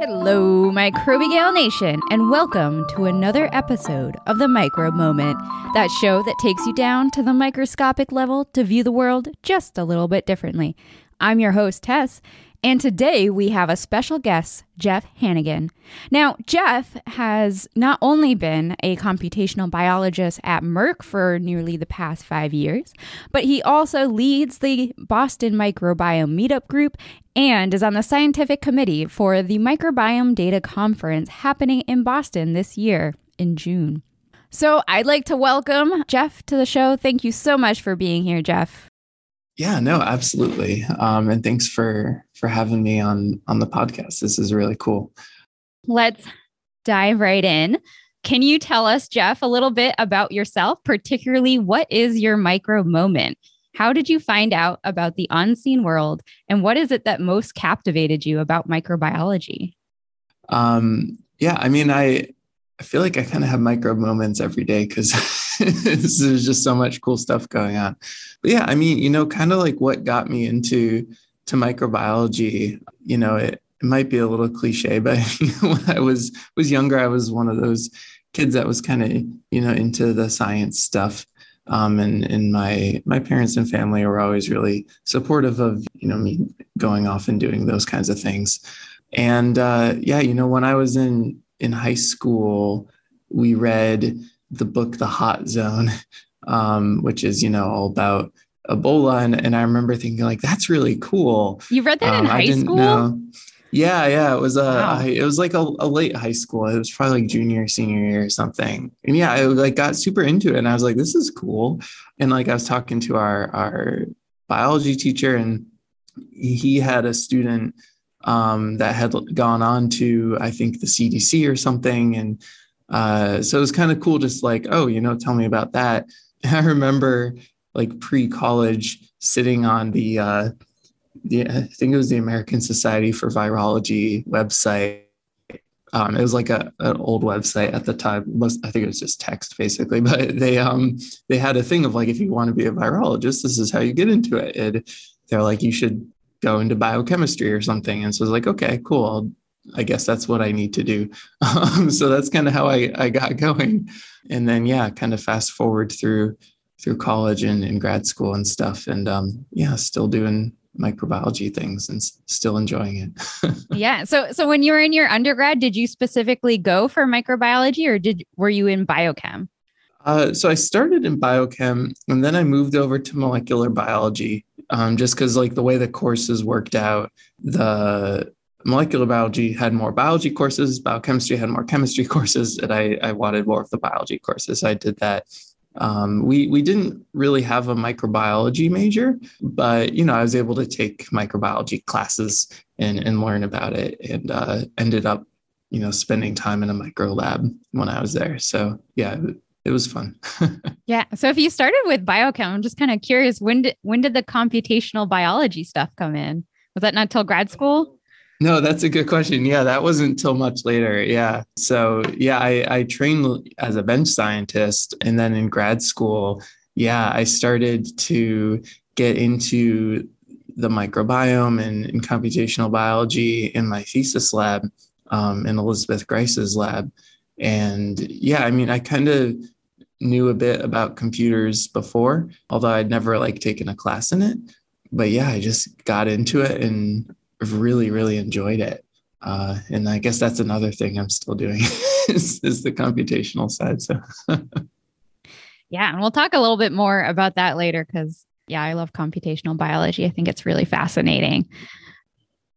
Hello, Microbigale Nation, and welcome to another episode of the Micro Moment, that show that takes you down to the microscopic level to view the world just a little bit differently. I'm your host, Tess, and today we have a special guest, Jeff Hannigan. Now, Jeff has not only been a computational biologist at Merck for nearly the past five years, but he also leads the Boston Microbiome Meetup Group and is on the scientific committee for the Microbiome Data Conference happening in Boston this year in June. So I'd like to welcome Jeff to the show. Thank you so much for being here, Jeff. Yeah, no, absolutely. Um, and thanks for for having me on on the podcast. This is really cool. Let's dive right in. Can you tell us, Jeff, a little bit about yourself, particularly what is your micro moment? How did you find out about the unseen world, and what is it that most captivated you about microbiology? Um, yeah, I mean, I I feel like I kind of have micro moments every day because there's just so much cool stuff going on. But yeah, I mean, you know, kind of like what got me into to microbiology, you know, it, it might be a little cliche, but when I was was younger, I was one of those kids that was kind of, you know, into the science stuff. Um, and and my my parents and family were always really supportive of you know me going off and doing those kinds of things. And uh, yeah, you know, when I was in in high school, we read the book The Hot Zone, um, which is, you know, all about Ebola. And, and I remember thinking, like, that's really cool. You read that um, in high school? Know. Yeah, yeah. It was a wow. it was like a, a, late high school. It was probably like junior, senior year or something. And yeah, I like got super into it and I was like, this is cool. And like I was talking to our our biology teacher and he had a student um, that had gone on to I think the CDC or something. And uh, so it was kind of cool, just like, oh, you know, tell me about that. I remember like pre college sitting on the, uh, the, I think it was the American Society for Virology website. Um, it was like a, an old website at the time. I think it was just text basically, but they um they had a thing of like if you want to be a virologist, this is how you get into it. And they're like you should go into biochemistry or something. And so I was like, okay, cool. I'll I guess that's what I need to do. Um, so that's kind of how I, I got going. And then, yeah, kind of fast forward through through college and, and grad school and stuff. And um, yeah, still doing microbiology things and still enjoying it. yeah. So so when you were in your undergrad, did you specifically go for microbiology or did were you in biochem? Uh, so I started in biochem and then I moved over to molecular biology um, just because like the way the courses worked out, the molecular biology had more biology courses, biochemistry had more chemistry courses, and I, I wanted more of the biology courses. I did that. Um, we we didn't really have a microbiology major, but you know I was able to take microbiology classes and and learn about it, and uh, ended up you know spending time in a micro lab when I was there. So yeah, it was fun. yeah. So if you started with biochem, I'm just kind of curious when did when did the computational biology stuff come in? Was that not till grad school? No, that's a good question. Yeah, that wasn't until much later. Yeah. So, yeah, I, I trained as a bench scientist. And then in grad school, yeah, I started to get into the microbiome and, and computational biology in my thesis lab um, in Elizabeth Grice's lab. And yeah, I mean, I kind of knew a bit about computers before, although I'd never like taken a class in it. But yeah, I just got into it and really, really enjoyed it. Uh, and I guess that's another thing I'm still doing is, is the computational side. So, yeah, and we'll talk a little bit more about that later because, yeah, I love computational biology. I think it's really fascinating.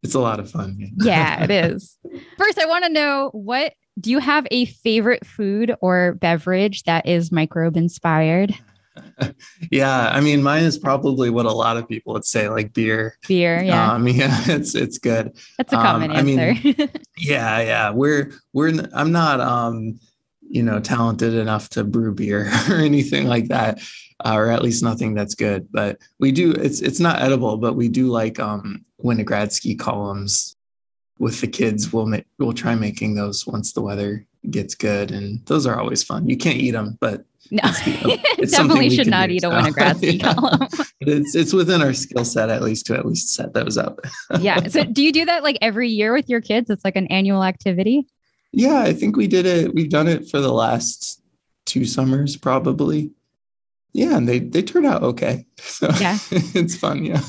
It's a lot of fun. yeah, it is. First, I want to know what do you have a favorite food or beverage that is microbe inspired? yeah, I mean, mine is probably what a lot of people would say, like beer. Beer, yeah. Um, yeah, it's it's good. That's a common um, answer. I mean, yeah, yeah. We're we're I'm not um, you know, talented enough to brew beer or anything like that, uh, or at least nothing that's good. But we do. It's it's not edible, but we do like um Winogradsky columns with the kids. We'll make we'll try making those once the weather gets good, and those are always fun. You can't eat them, but no, definitely should not do, eat so. a Winogradski yeah. column. it's it's within our skill set at least to at least set those up. yeah. So do you do that like every year with your kids? It's like an annual activity. Yeah, I think we did it. We've done it for the last two summers, probably. Yeah, and they they turn out okay. So yeah, it's fun. Yeah.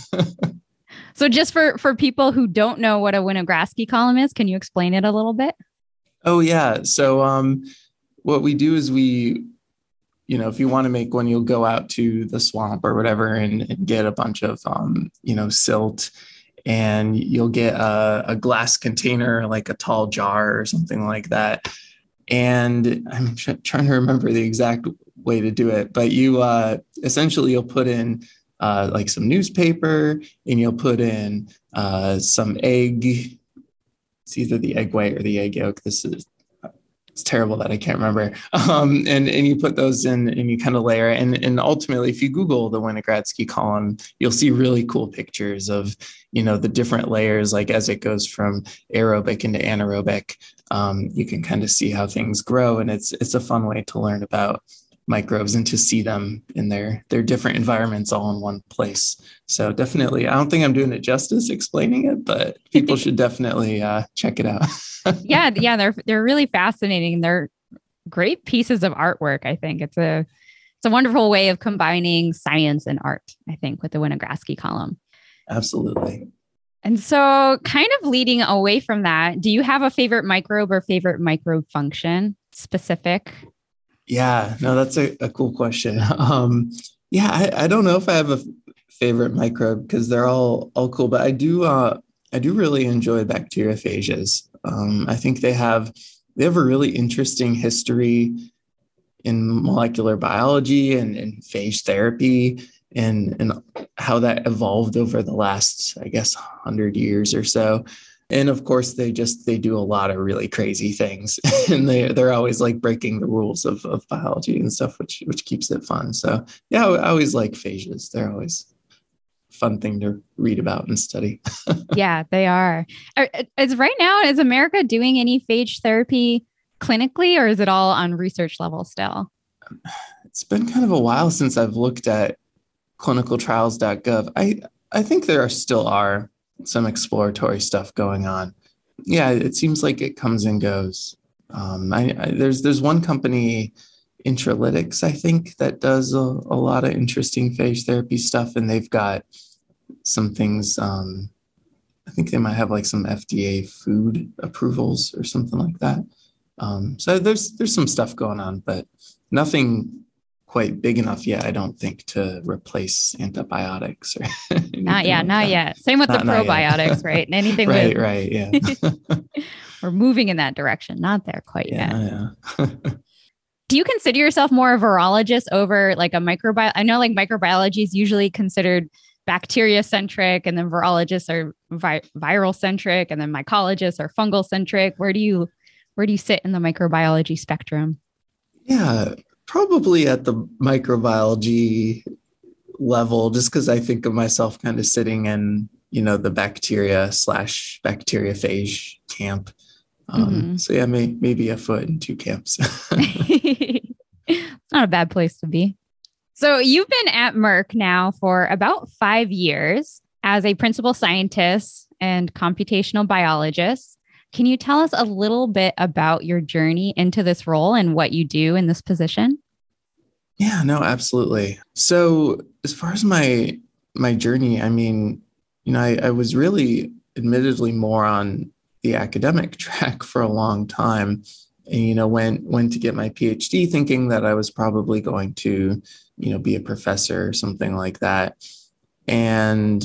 so just for for people who don't know what a Winograsky column is, can you explain it a little bit? Oh yeah. So um, what we do is we you know, if you want to make one, you'll go out to the swamp or whatever and, and get a bunch of, um, you know, silt and you'll get a, a, glass container, like a tall jar or something like that. And I'm tr- trying to remember the exact way to do it, but you uh, essentially you'll put in uh, like some newspaper and you'll put in uh, some egg. It's either the egg white or the egg yolk. This is it's terrible that I can't remember. Um, and and you put those in and you kind of layer. And and ultimately, if you Google the Winogradski column, you'll see really cool pictures of you know the different layers. Like as it goes from aerobic into anaerobic, um, you can kind of see how things grow, and it's it's a fun way to learn about microbes and to see them in their their different environments all in one place. So definitely, I don't think I'm doing it justice explaining it, but people should definitely uh, check it out. yeah, yeah, they're they're really fascinating. They're great pieces of artwork. I think it's a it's a wonderful way of combining science and art. I think with the Winograsky column. Absolutely. And so, kind of leading away from that, do you have a favorite microbe or favorite microbe function specific yeah, no, that's a, a cool question. Um, yeah, I, I don't know if I have a favorite microbe because they're all all cool, but I do uh, I do really enjoy bacteriophages. Um, I think they have they have a really interesting history in molecular biology and, and phage therapy and and how that evolved over the last I guess hundred years or so and of course they just they do a lot of really crazy things. And they they're always like breaking the rules of, of biology and stuff which which keeps it fun. So yeah i always like phages. They're always fun thing to read about and study. Yeah they are. Is right now is america doing any phage therapy clinically or is it all on research level still? It's been kind of a while since i've looked at clinicaltrials.gov i i think there are still are some exploratory stuff going on. Yeah, it seems like it comes and goes. Um, I, I, there's there's one company, Intralytics, I think, that does a, a, lot of interesting phage therapy stuff, and they've got some things. Um, I think they might have like some FDA food approvals or something like that. Um, so there's there's some stuff going on, but nothing quite big enough yet, I don't think, to replace antibiotics. Or not yet, like not that. yet. Same with not, the probiotics, right? And anything right, with, right, yeah. we're moving in that direction, not there quite yeah, yet. Yeah. Do you consider yourself more a virologist over like a microbiology? I know like microbiology is usually considered bacteria centric, and then virologists are vi- viral centric, and then mycologists are fungal centric. Where do you where do you sit in the microbiology spectrum? Yeah, probably at the microbiology level, just because I think of myself kind of sitting in, you know, the bacteria slash bacteriophage camp. Um, mm-hmm. So yeah, may, maybe a foot in two camps. it's not a bad place to be. So you've been at Merck now for about five years as a principal scientist and computational biologist. Can you tell us a little bit about your journey into this role and what you do in this position? Yeah, no, absolutely. So as far as my my journey, I mean, you know, I, I was really admittedly more on the academic track for a long time. And, you know, went went to get my PhD thinking that I was probably going to, you know, be a professor or something like that. And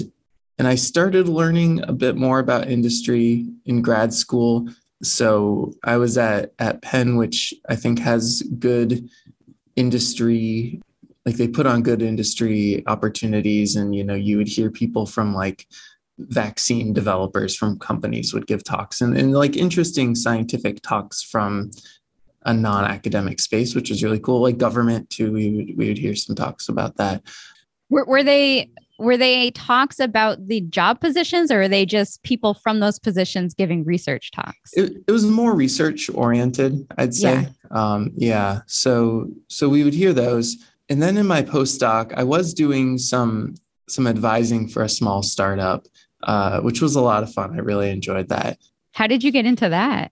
and I started learning a bit more about industry in grad school. So I was at at Penn, which I think has good industry like they put on good industry opportunities and you know you would hear people from like vaccine developers from companies would give talks and, and like interesting scientific talks from a non-academic space which is really cool like government too we would we would hear some talks about that. Were, were they were they talks about the job positions or are they just people from those positions giving research talks? It, it was more research oriented i'd say. Yeah. Um, yeah. So so we would hear those. And then in my postdoc i was doing some some advising for a small startup uh, which was a lot of fun. I really enjoyed that. How did you get into that?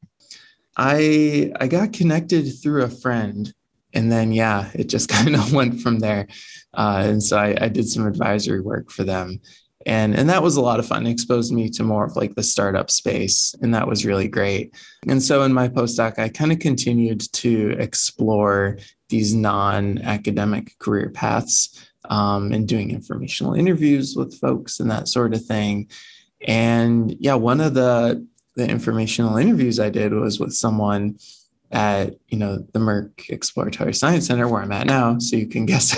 I i got connected through a friend and then yeah it just kind of went from there. Uh, and so I, I, did some advisory work for them. And and that was a lot of fun. It exposed me to more of like the startup space and that was really great. And so in my postdoc i kind of continued to explore these non-academic career paths um, and doing informational interviews with folks and that sort of thing. And yeah one of the the informational interviews i did was with someone at you know the Merck Exploratory Science Center where I'm at now, so you can guess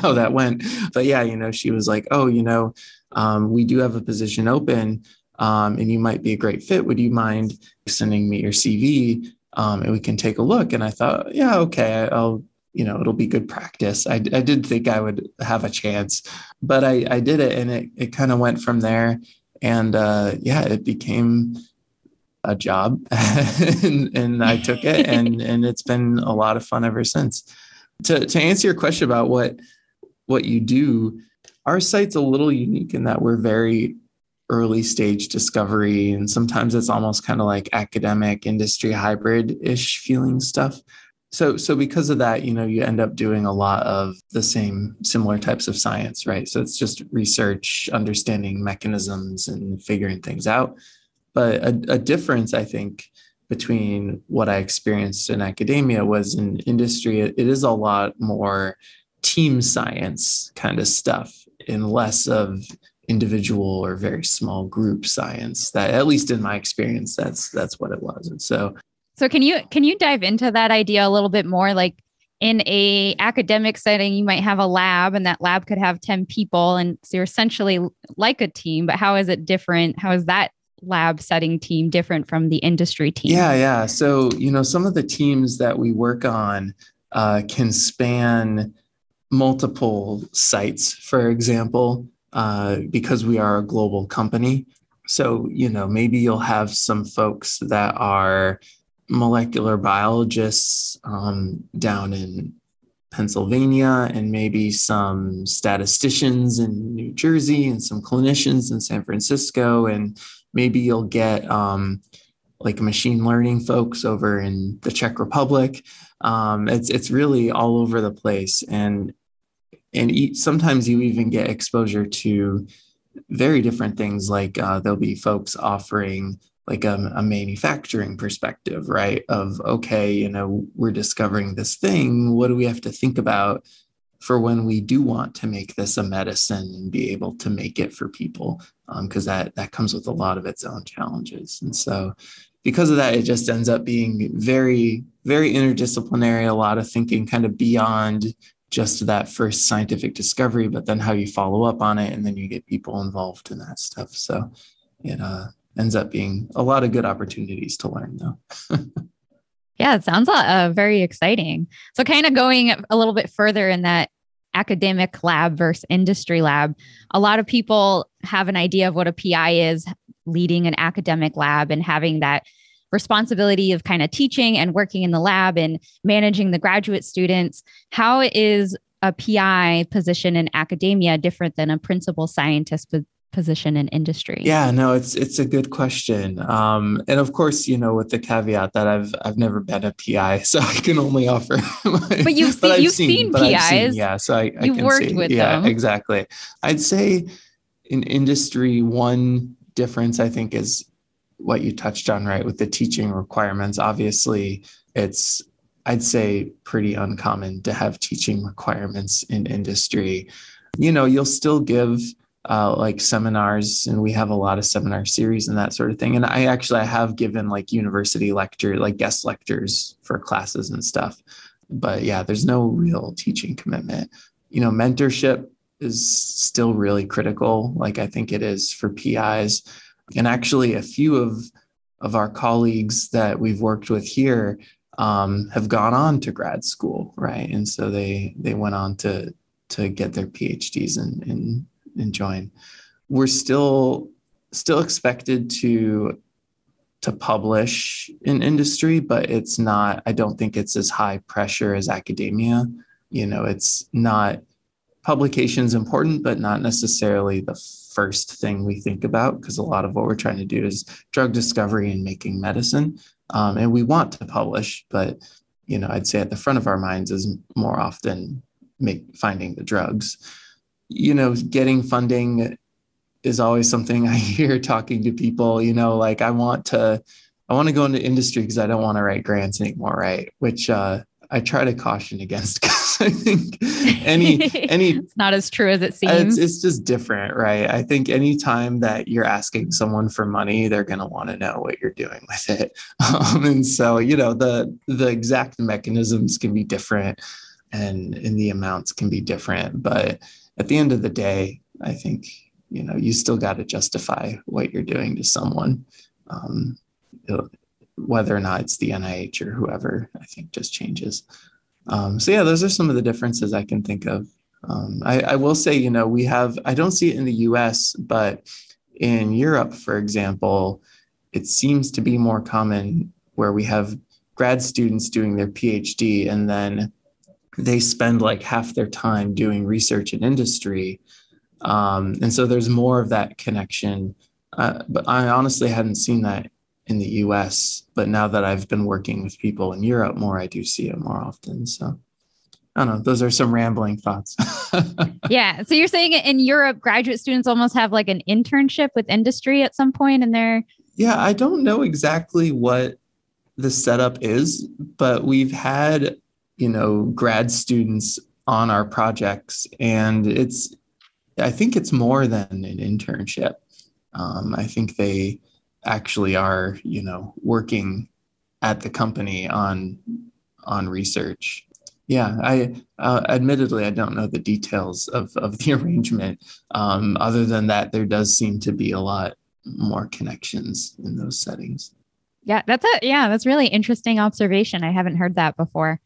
how that went. But yeah, you know, she was like, "Oh, you know, um, we do have a position open, um, and you might be a great fit. Would you mind sending me your CV, um, and we can take a look?" And I thought, "Yeah, okay, I'll." You know, it'll be good practice. I, I did think I would have a chance, but I, I did it, and it it kind of went from there. And uh, yeah, it became a job and, and, I took it and and it's been a lot of fun ever since. To to answer your question about what what you do, our site's a little unique in that we're very early stage discovery and sometimes it's almost kind of like academic industry hybrid-ish feeling stuff. So so because of that, you know, you end up doing a lot of the same similar types of science, right? So it's just research, understanding mechanisms and figuring things out but a, a difference, I think, between what I experienced in academia was in industry, it, is a lot more team science kind of stuff and less of individual or very small group science that at least in my experience that's that's what it was. And so so can you can you dive into that idea a little bit more? Like in a academic setting you might have a lab and that lab could have 10 people and so you're essentially like a team but how is it different? How is that lab setting team different from the industry team? Yeah, yeah. So, you know, some of the teams that we work on uh, can span multiple sites, for example, uh, because we are a global company. So, you know, maybe you'll have some folks that are molecular biologists um, down in Pennsylvania and maybe some statisticians in New Jersey and some clinicians in San Francisco and maybe you'll get um, like machine learning folks over in the Czech Republic. Um, it's it's really all over the place, and and sometimes you even get exposure to very different things. Like uh, there'll be folks offering like a, a, manufacturing perspective, right? Of okay, you know, we're discovering this thing. What do we have to think about for when we do want to make this a medicine and be able to make it for people because um, that that comes with a lot of its own challenges and so because of that it just ends up being very very interdisciplinary a lot of thinking kind of beyond just that first scientific discovery but then how you follow up on it and then you get people involved in that stuff so it uh, ends up being a lot of good opportunities to learn though Yeah, it sounds uh, very exciting. So, kind of going a little bit further in that academic lab versus industry lab, a lot of people have an idea of what a PI is leading an academic lab and having that responsibility of kind of teaching and working in the lab and managing the graduate students. How is a PI position in academia different than a principal scientist position in industry? Yeah, no, it's it's a good question. Um, and of course, you know, with the caveat that I've I've never been a PI, so I can only offer. My, but you've seen, you've seen, seen PIs. Seen, yeah, so I, you've I worked say, with yeah, them. exactly. I'd say in industry, one difference I think is what you touched on, right, with the teaching requirements. Obviously, it's I'd say pretty uncommon to have teaching requirements in industry. You know, you'll still give uh, like seminars and we have a lot of seminar series and that sort of thing. And i actually i have given like university lecture like guest lectures for classes and stuff. But yeah there's no real teaching commitment. You know mentorship is still really critical like i think it is for pis and actually a few of of our colleagues that we've worked with here um, have gone on to grad school right? And so they they went on to to get their phds in in and join. We're still still expected to to publish in industry, but it's not, I don't think it's as high pressure as academia. You know, it's not publication is important, but not necessarily the first thing we think about because a lot of what we're trying to do is drug discovery and making medicine. Um, and we want to publish, but you know, I'd say at the front of our minds is more often make finding the drugs. You know, getting funding is always something I hear talking to people, you know, like I want to I want to go into industry because I don't want to write grants anymore, right? Which uh, I try to caution against because I think any any it's not as true as it seems. It's, it's just different, right? I think anytime that you're asking someone for money, they're going to want to know what you're doing with it, um, and so you know the the exact mechanisms can be different, and and the amounts can be different, but at the end of the day, I think you know you still got to justify what you're doing to someone um, whether or not it's the nih or whoever i think just changes. Um, so yeah those are some of the differences i can think of. Um, I, I will say you know we have i don't see it in the us but in europe for example it seems to be more common where we have grad students doing their phd and then they spend like half their time doing research in industry um, and so there's more of that connection. Uh, but I honestly hadn't seen that in the US. But now that I've been working with people in Europe more, I do see it more often. So I don't know. Those are some rambling thoughts. yeah. So you're saying in Europe, graduate students almost have like an internship with industry at some and they're. Yeah. I don't know exactly what the setup is, but we've had, you know, grad students on our projects and it's I think it's more than an internship. Um, I think they actually are, you know, working at the company on on research. Yeah, I uh, admittedly I don't know the details of of the arrangement. Um, other than that, there does seem to be a lot more connections in those settings. Yeah, that's a yeah, that's really interesting observation. I haven't heard that before.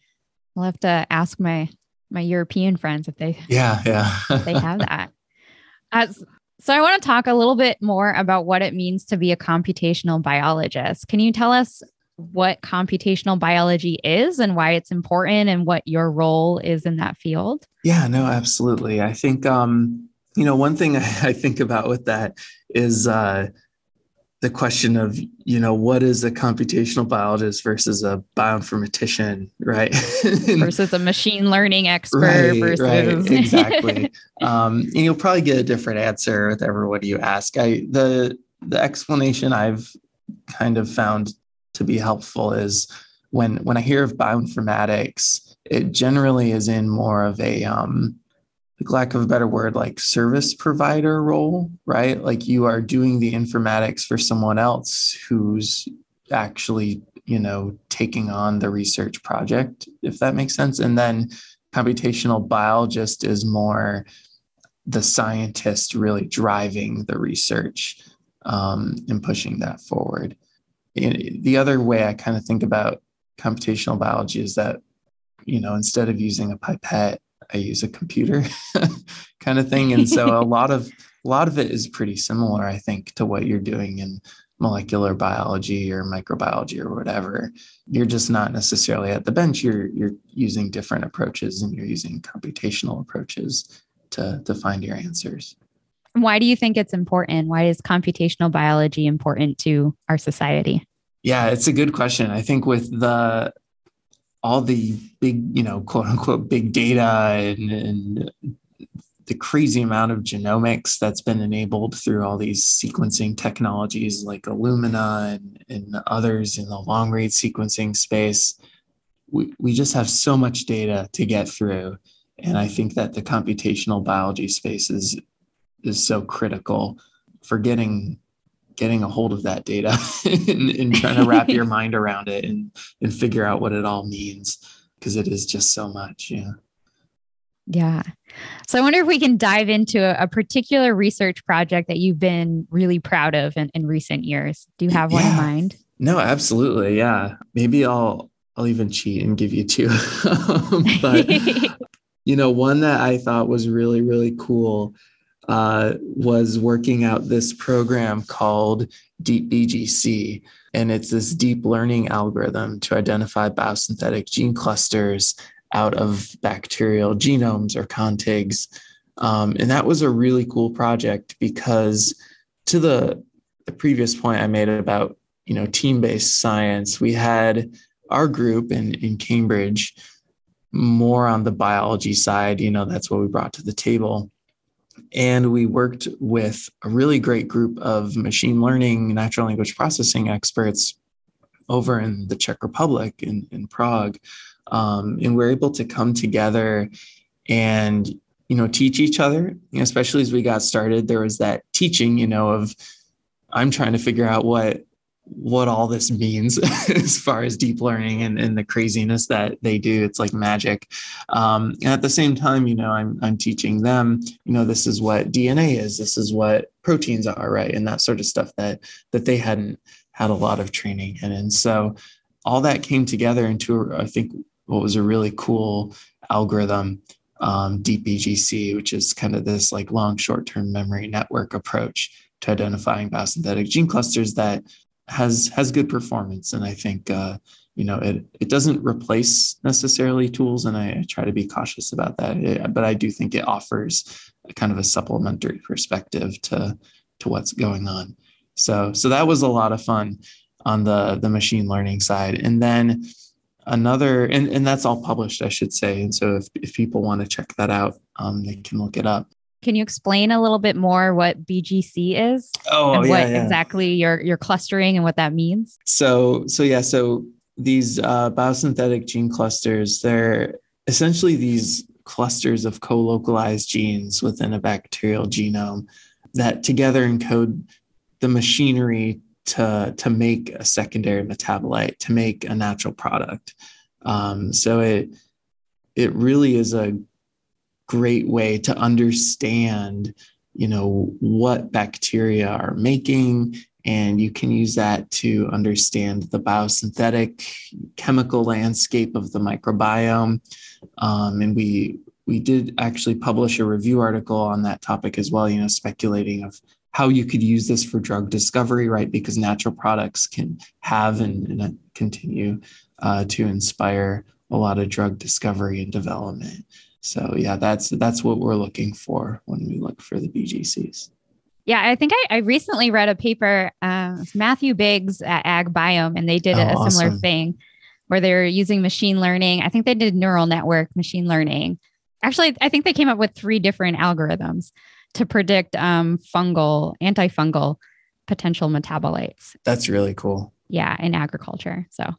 I'll have to ask my my European friends if they yeah yeah they have that. As, so I want to talk a little bit more about what it means to be a computational biologist. Can you tell us what computational biology is and why it's important and what your role is in that field? Yeah, no, absolutely. I think um, you know, one thing I think about with that is uh the question of you know what is a computational biologist versus a bioinformatician right? Versus a machine learning expert right, versus right, exactly. Um, and you'll probably get a different answer with everyone you ask. I the the explanation i've kind of found to be helpful is when when i hear of bioinformatics it generally is in more of a um, lack of a better word, like service provider role, right? Like you are doing the informatics for someone else who's actually, you know, taking on the research project, if that makes sense. And then computational biologist is more the scientist really driving the research um, and pushing that forward. The other way I kind of think about computational biology is that, you know, instead of using a pipette, I use a computer kind of thing. And so a lot of a lot of it is pretty similar, I think, to what you're doing in molecular biology or microbiology or whatever. You're just not necessarily at the bench. You're you're using different approaches and you're using computational approaches to to find your answers. Why do you think it's important? Why is computational biology important to our society? Yeah, it's a good question. I think with the all the big, you know, quote unquote, big data and, and the crazy amount of genomics that's been enabled through all these sequencing technologies like Illumina and, and others in the long read sequencing space. We, we just have so much data to get through. And I think that the computational biology space is, is so critical for getting getting a hold of that data and, and trying to wrap your mind around it and, and figure out what it all means because it is just so much. Yeah. Yeah. So I wonder if we can dive into a, a particular research project that you've been really proud of in, in recent years. Do you have one yeah. in mind? No, absolutely. Yeah. Maybe I'll I'll even cheat and give you two. but you know, one that I thought was really, really cool uh, was working out this program called Deep BGC. And it's this deep learning algorithm to identify biosynthetic gene clusters out of bacterial genomes or contigs. Um, and that was a really cool project because to the, the previous point I made about you know team-based science, we had our group in, in Cambridge more on the biology side, you know, that's what we brought to the table. And we worked with a really great group of machine learning, natural language processing experts over in the Czech Republic, in, in Prague. Um, and we're able to come together and, you know, teach each other, especially as we got started, there was that teaching, you know, of I'm trying to figure out what what all this means as far as deep learning and, and the craziness that they do. It's like magic. Um, and at the same time, you know, I'm, I'm teaching them, you know, this is what DNA is, this is what proteins are, right? And that sort of stuff that, that they hadn't had a lot of training in. And so all that came together into, I think, what was a really cool algorithm, um, DeepBGC, which is kind of this like long short-term memory network approach to identifying biosynthetic gene clusters that has has good performance, and I think uh, you know it it doesn't replace necessarily tools, and I, try to be cautious about that. It, but I do think it offers a kind of a supplementary perspective to to what's going on. So so that was a lot of fun on the the machine learning side, and then another and, and that's all published i should say and so if, if people want to check that out um, they can look it up can you explain a little bit more what BGC is? Oh, and yeah, what yeah. exactly you're you're clustering and what that means? So so yeah, so these uh, biosynthetic gene clusters, they're essentially these clusters of co-localized genes within a bacterial genome that together encode the machinery to, to make a secondary metabolite, to make a natural product. Um, so it it really is a great way to understand you know what bacteria are making. And you can use that to understand the biosynthetic chemical landscape of the microbiome. Um, and we we did actually publish a review article on that topic as well you know speculating of how you could use this for drug discovery right? Because natural products can have and, and continue uh, to inspire a lot of drug discovery and development so yeah, that's that's what we're looking for when we look for the BGCs. Yeah, I think I, I recently read a paper, uh, Matthew Biggs at Ag Biome, and they did Oh, a, a similar awesome. thing where they're using machine learning. I think they did neural network machine learning. Actually, I think they came up with three different algorithms to predict um, fungal, antifungal potential metabolites. That's really cool. Yeah, in agriculture. So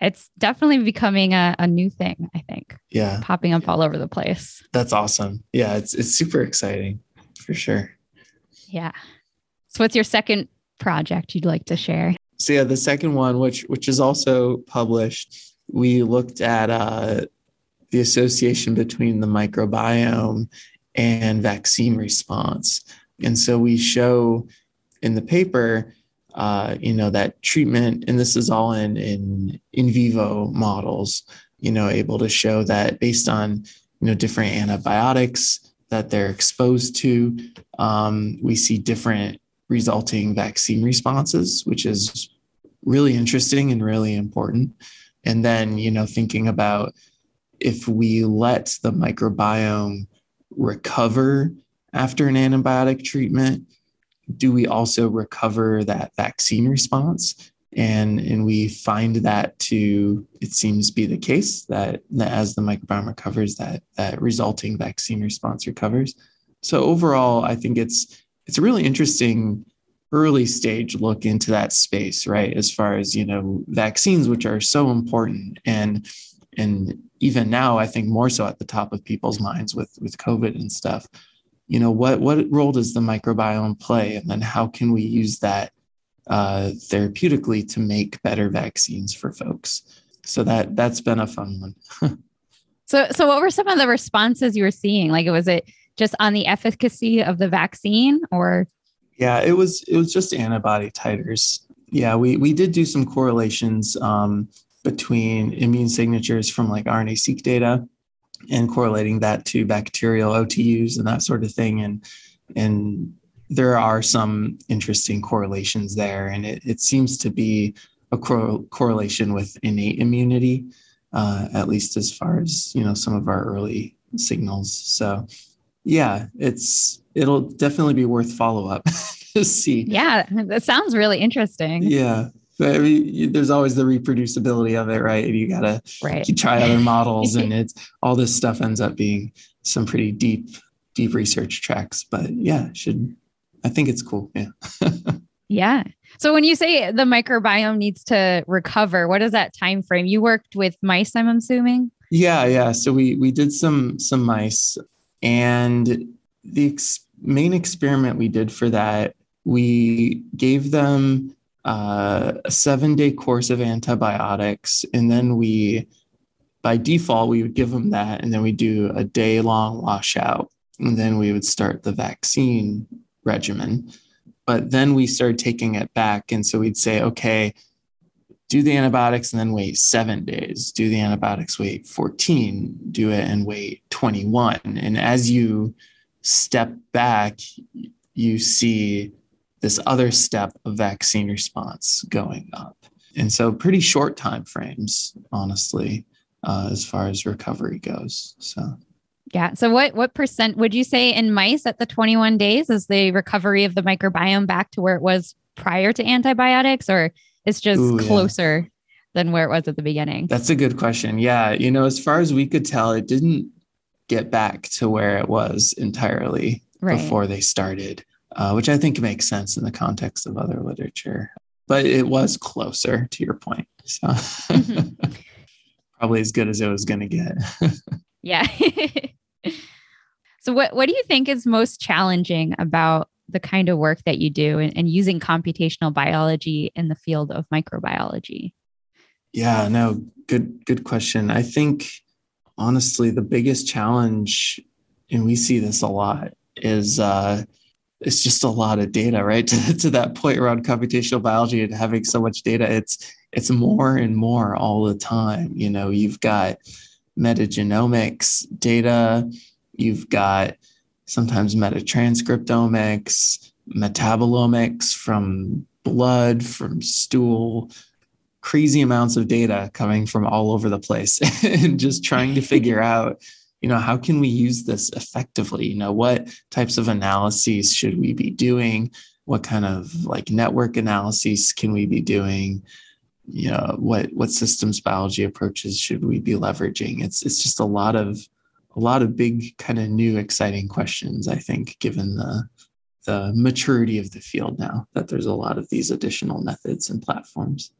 it's, definitely becoming a, a new thing. I think Yeah, popping up all over the place. that's awesome. Yeah, it's it's super exciting for sure. Yeah. So, what's your second project you'd like to share? So yeah, the second one, which which is also published, we looked at uh, the association between the microbiome and vaccine response, and so we show in the paper, uh, you know, that treatment, and this is all in in in vivo models, you know, able to show that based on you know different antibiotics that they're exposed to, um, we see different resulting vaccine responses, which is really interesting and really important. And then, you know, thinking about if we let the microbiome recover after an antibiotic treatment, do we also recover that vaccine response? And, and we find that to it seems be the case that, that as the microbiome recovers, that that resulting vaccine response recovers. So overall, I think it's it's a really interesting early stage look into that space right as far as you know vaccines which are so important and and even now i think more so at the top of people's minds with with covid and stuff you know what what role does the microbiome play? And then how can we use that uh, therapeutically to make better vaccines for folks? So that that's been a fun one. So, so what were some of the responses you were seeing? Like, was it just on the efficacy of the vaccine, or? Yeah, it was it was just antibody titers. Yeah, we we did do some correlations um, between immune signatures from like RNA-seq data and correlating that to bacterial OTUs and that sort of thing. And and there are some interesting correlations there. And it, it seems to be a cor- correlation with innate immunity, uh, at least as far as, you know, some of our early signals. So yeah, it's, it'll definitely be worth follow up to see. Yeah, that sounds really interesting. Yeah. But there's always the reproducibility of it, right? You gotta right. you try other models, and it's all this stuff ends up being some pretty deep, deep research tracks. But yeah, should I think it's cool. Yeah. yeah. So when you say the microbiome needs to recover, what is that time frame? You worked with mice, I'm assuming. Yeah, yeah. So we we did some some mice, and the ex- main experiment we did for that, we gave them a seven day course of antibiotics. And then we, by default, we would give them that. And then we do a day long washout. And then we would start the vaccine regimen. But then we started taking it back. And so we'd say, okay, do the antibiotics and then wait seven days. Do the antibiotics, wait 14, do it and wait 21. And as you step back, you see this other step of vaccine response going up. And so pretty short time frames, honestly, uh, as far as recovery goes. So yeah. So what what percent would you say in mice at the 21 days is the recovery of the microbiome back to where it was prior to antibiotics or it's just Ooh, closer yeah. than where it was at the beginning? That's a good question. Yeah, you know, as far as we could tell, it didn't get back to where it was entirely right. before they started uh, which I think makes sense in the context of other literature. But it was closer to your point. So mm-hmm. probably as good as it was going to get. yeah. so, what, what do you think is most challenging about the kind of work that you do and, and using computational biology in the field of microbiology? Yeah, no, good, good question. I think honestly, the biggest challenge, and we see this a lot, is uh, it's just a lot of data, right? to, to that point around computational biology and having so much data, it's it's more and more all the time. You know, you've got metagenomics data, you've got sometimes metatranscriptomics, metabolomics from blood, from stool, crazy amounts of data coming from all over the place and just trying to figure out you know how can we use this effectively? You know what types of analyses should we be doing? What kind of like network analyses can we be doing? You know what what systems biology approaches should we be leveraging? It's it's just a lot of a lot of big kind of new exciting questions i think given the the maturity of the field now that there's a lot of these additional methods and platforms.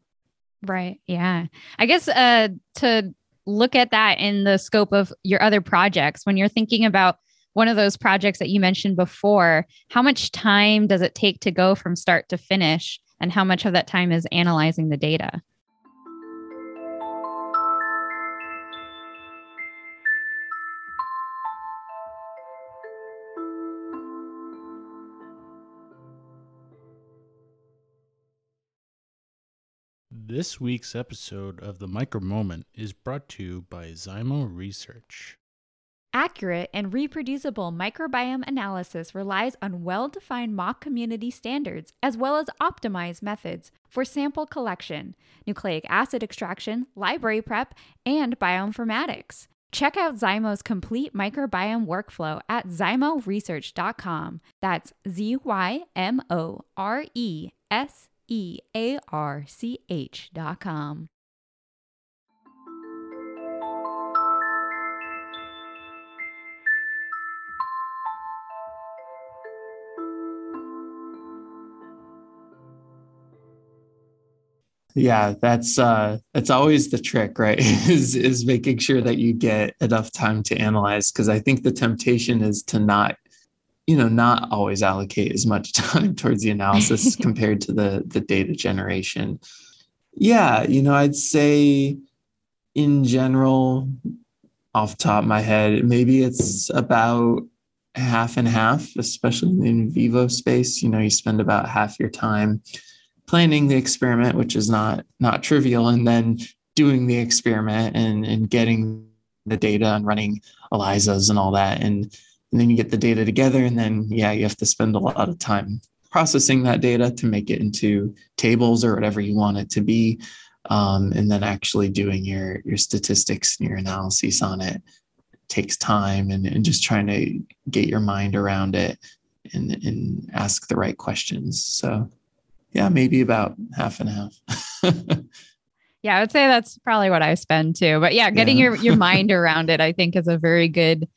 Right yeah. I guess uh to look at that in the scope of your other projects. When you're thinking about one of those projects that you mentioned before how much time does it take to go from start to finish? And how much of that time is analyzing the data This week's episode of the Micro Moment is brought to you by Zymo Research. Accurate and reproducible microbiome analysis relies on well defined mock community standards as well as optimized methods for sample collection, nucleic acid extraction, library prep, and bioinformatics. Check out Zymo's complete microbiome workflow at zymoresearch.com. That's Z Y M O R E S E A R C H dot com. yeah that's uh that's always the trick right is is making sure that you get enough time to analyze because i think the temptation is to not you know not always allocate as much time towards the analysis compared to the the data generation. Yeah you know i'd say in general off top of my head maybe it's about half and half especially in the in vivo space. You know you spend about half your time planning the experiment which is not not trivial and then doing the experiment and and getting the data and running ELISAs and all that. And and then you get the data together and then yeah you have to spend a lot of time processing that data to make it into tables or whatever you want it to be um, and then actually doing your your statistics and your analyses on it takes time and, and just trying to get your mind around it and, and ask the right questions so yeah maybe about half and half yeah i would say that's probably what i spend too but yeah getting yeah. your your mind around it i think is a very good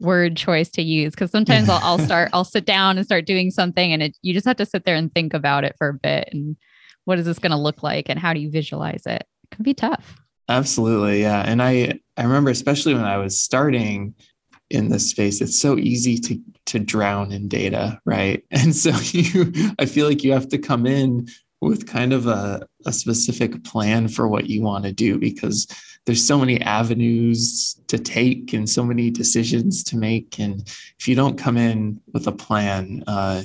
word choice to use because sometimes I'll, I'll start i'll sit down and start doing something and it, you just have to sit there and think about it for a bit and what is this going to look like and how do you visualize it? It can be tough. Absolutely yeah and i i remember especially when i was starting in this space it's so easy to to drown in data right? And so you i feel like you have to come in with kind of a, a specific plan for what you want to do because there's so many avenues to take and so many decisions to make and if you don't come in with a plan uh,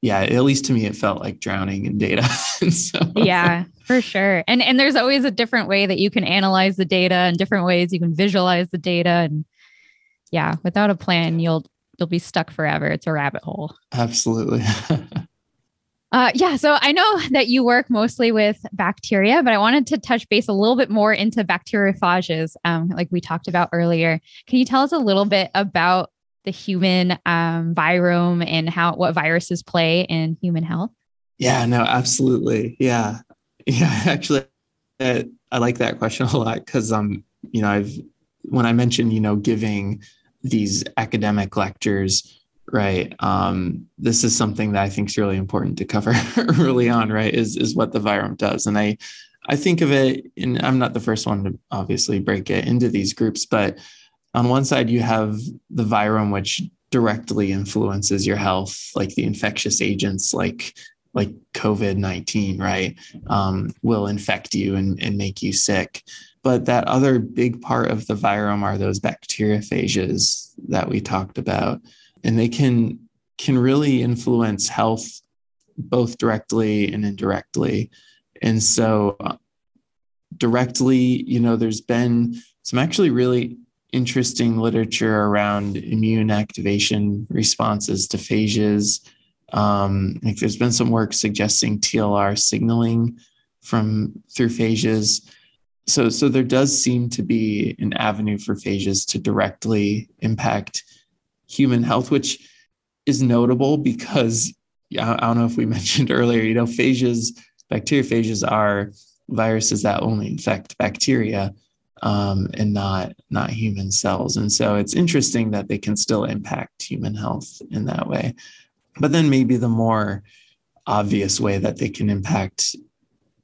yeah at least to me it felt like drowning in data. So, yeah for sure. And and there's always a different way that you can analyze the data and different ways you can visualize the data. And yeah without a plan you'll you'll be stuck forever. It's a rabbit hole. Absolutely Uh, yeah, so I know that you work mostly with bacteria, but I wanted to touch base a little bit more into bacteriophages, um, like we talked about earlier. Can you tell us a little bit about the human um, virome and how what viruses play in human health? Yeah, no, absolutely. Yeah, yeah. Actually, I like that question a lot because um, you know, I've when I mentioned you know giving these academic lectures right. Um, this is something that i think is really important to cover early on right is is what the virome does. And i i think of it and i'm not the first one to obviously break it into these groups but on one side you have the virome which directly influences your health like the infectious agents like like covid-19 right um, will infect you and, and make you sick. But that other big part of the virome are those bacteriophages that we talked about and they can can really influence health both directly and indirectly. And so uh, directly you know there's been some actually really interesting literature around immune activation responses to phages. Um, like there's been some work suggesting tlr signaling from through phages. So so there does seem to be an avenue for phages to directly impact human health, which is notable because I don't know if we mentioned earlier, you know, phages, bacteriophages are viruses that only infect bacteria um, and not not human cells. And so it's interesting that they can still impact human health in that way. But then maybe the more obvious way that they can impact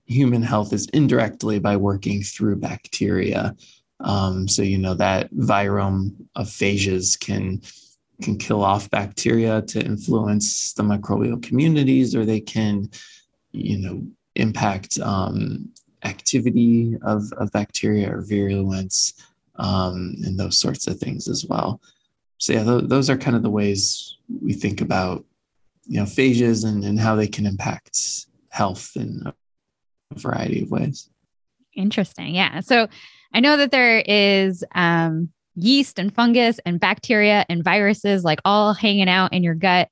human health is indirectly by working through bacteria. Um, so you know that virome of phages can can kill off bacteria to influence the microbial communities, or they can, you know, impact um, activity of, of bacteria or virulence um, and those sorts of things as well. So yeah, th- those are kind of the ways we think about, you know, phages and, and how they can impact health in a variety of ways. Interesting. Yeah. So I know that there is um, yeast and fungus and bacteria and viruses like all hanging out in your gut.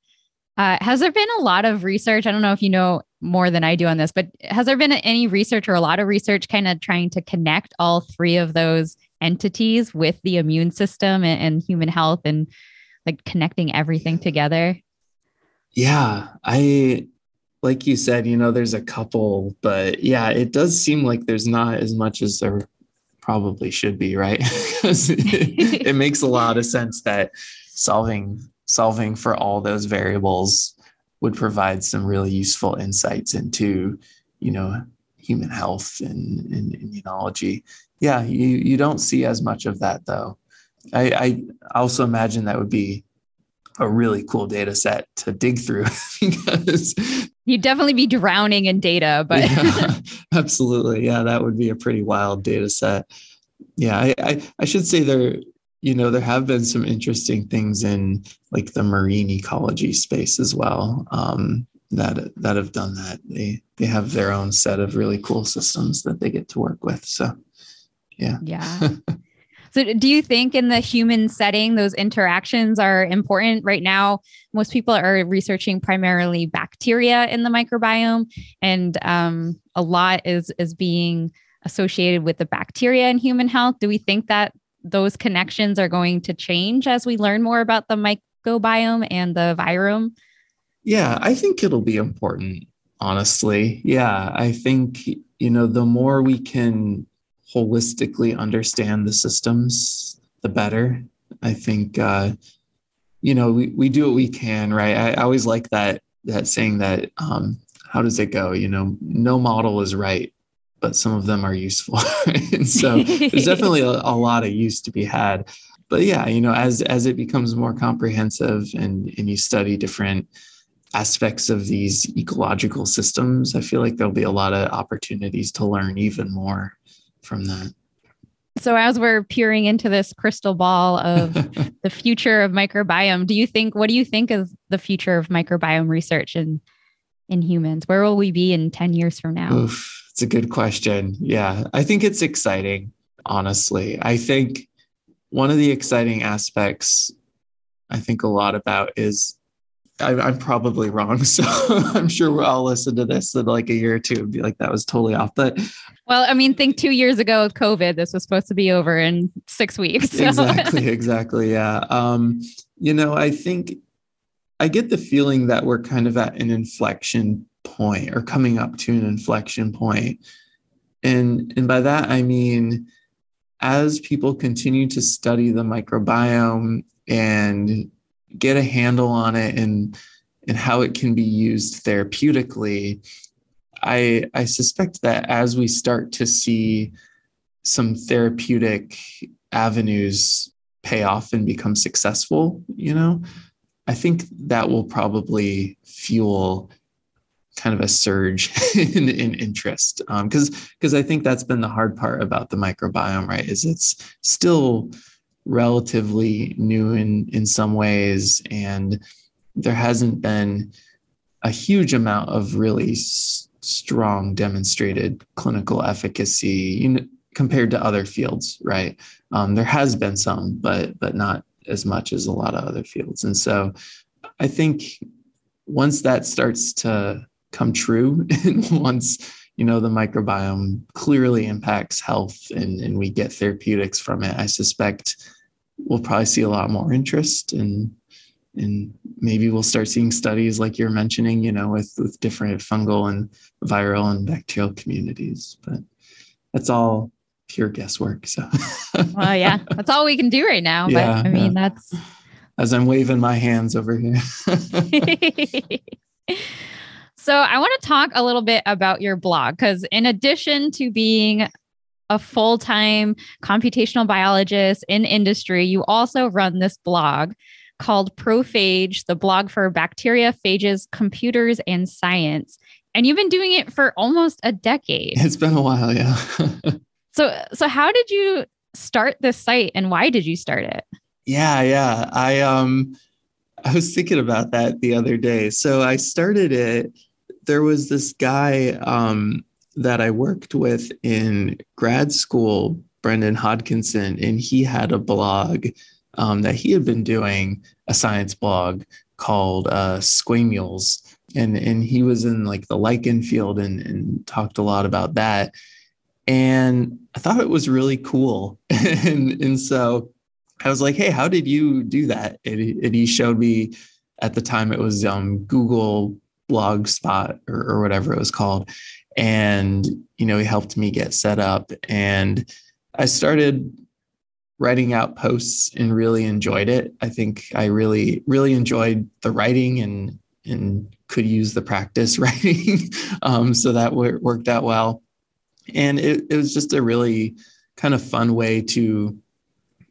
Uh, has there been a lot of research? I don't know if you know more than I do on this, but has there been any research or a lot of research kind of trying to connect all three of those entities with the immune system and, and human health and like connecting everything together? Yeah, I like you said, you know, there's a couple, but yeah, it does seem like there's not as much as there probably should be, right? it, it makes a lot of sense that solving solving for all those variables would provide some really useful insights into, you know, human health and, and immunology. Yeah, you you don't see as much of that though. I, I also imagine that would be a really cool data set to dig through because you'd definitely be drowning in data but yeah, absolutely. Yeah that would be a pretty wild data set. Yeah I, I, I should say there you know there have been some interesting things in like the marine ecology space as well um, that that have done that. They they have their own set of really cool systems that they get to work with so yeah. Yeah So, do you think in the human setting, those interactions are important? Right now, most people are researching primarily bacteria in the microbiome, and um, a lot is is being associated with the bacteria in human health. Do we think that those connections are going to change as we learn more about the microbiome and the virome? Yeah, I think it'll be important, honestly. Yeah, I think, you know, the more we can holistically understand the systems, the better. I think, uh, you know, we, we do what we can, right? I, I always like that, that saying that, um, how does it go? You know, no model is right, but some of them are useful. and so there's definitely a, a lot of use to be had. But yeah, you know, as as it becomes more comprehensive and and you study different aspects of these ecological systems, I feel like there'll be a lot of opportunities to learn even more from that. So, as we're peering into this crystal ball of the future of microbiome, do you think, what do you think of the future of microbiome research in, in humans? Where will we be in 10 years from now? Oof, it's a good question. Yeah, I think it's exciting, honestly. I think one of the exciting aspects I think a lot about is I, am probably wrong. So I'm sure we'll all listen to this in like a year or two and be like, that was totally off. But well, I mean, think two years ago with COVID, this was supposed to be over in six weeks. So. Exactly. Exactly. Yeah. Um, you know, I think I get the feeling that we're kind of at an inflection point or coming up to an inflection point. And, and by that, I mean, as people continue to study the microbiome and get a handle on it and and how it can be used therapeutically i i suspect that as we start to see some therapeutic avenues pay off and become successful you know i think that will probably fuel kind of a surge in, in interest. Because um, because i think that's been the hard part about the microbiome right is it's still relatively new in in some ways and there hasn't been a huge amount of really s- strong demonstrated clinical efficacy you know, compared to other fields right? Um, there has been some but but not as much as a lot of other fields. And so i think once that starts to come true and once you know the microbiome clearly impacts health and, and we get therapeutics from it i suspect we'll probably see a lot more interest and and maybe we'll start seeing studies like you're mentioning you know with with different fungal and viral and bacterial communities but that's all pure guesswork so well yeah that's all we can do right now yeah, but i mean yeah. that's as i'm waving my hands over here so i want to talk a little bit about your blog because in addition to being a full time computational biologist in industry, you also run this blog called Prophage, the blog for bacteria, phages, computers, and science. And you've been doing it for almost a decade. It's been a while, yeah. so, so how did you start this site, and why did you start it? Yeah, yeah. I um, I was thinking about that the other day. So I started it. There was this guy um, that I worked with in grad school, Brendan Hodkinson, and he had a blog um, that he had been doing, a science blog called uh, Squamules. And, and he was in like the lichen field and, and talked a lot about that. And I thought it was really cool. and, and so I was like, hey, how did you do that? And he, and he showed me at the time it was um, Google Blogspot or, or whatever it was called and you know he helped me get set up. And i started writing out posts and really enjoyed it. I think i really really enjoyed the writing and and could use the practice writing. Um, so that worked out well. And it, it was just a really kind of fun way to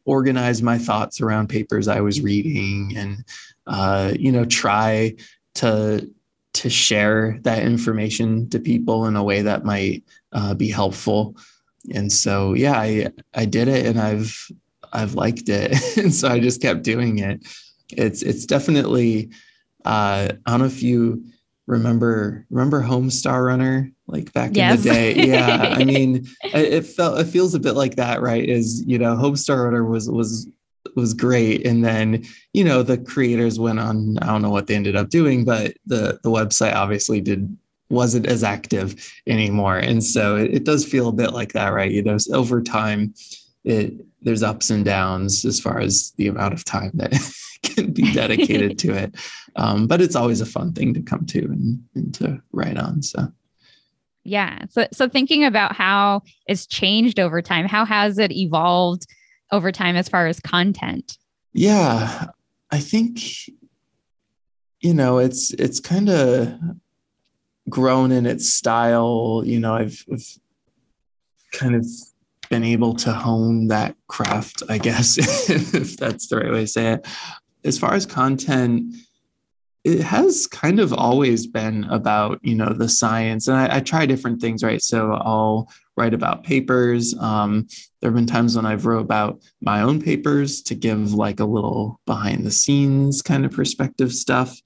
organize my thoughts around papers i was reading and uh, you know try to to share that information to people in a way that might uh, be helpful. And so, yeah, I I did it, and I've I've liked it, and so I just kept doing it. It's it's definitely uh, I don't know if you remember remember Homestar Runner like back yes. in the day. Yeah, I mean, it felt it feels a bit like that, right? Is you know, Homestar Runner was was was great, and then you know the creators went on. I don't know what they ended up doing, but the the website obviously did wasn't as active anymore, and so it, it does feel a bit like that, right? You know, over time, it there's ups and downs as far as the amount of time that can be dedicated to it. Um, but it's always a fun thing to come to and, and to write on. So. Yeah. So, so thinking about how it's changed over time, how has it evolved over time as far as content? Yeah, I think, you know, it's, it's kind of grown in its style. You know, I've, I've kind of been able to hone that craft, I guess, if that's the right way to say it. As far as content, it has kind of always been about you know the science and I, I try different things right? So i'll write about papers um, there have been times when i've wrote about my own papers to give like a little behind the scenes kind of perspective stuff.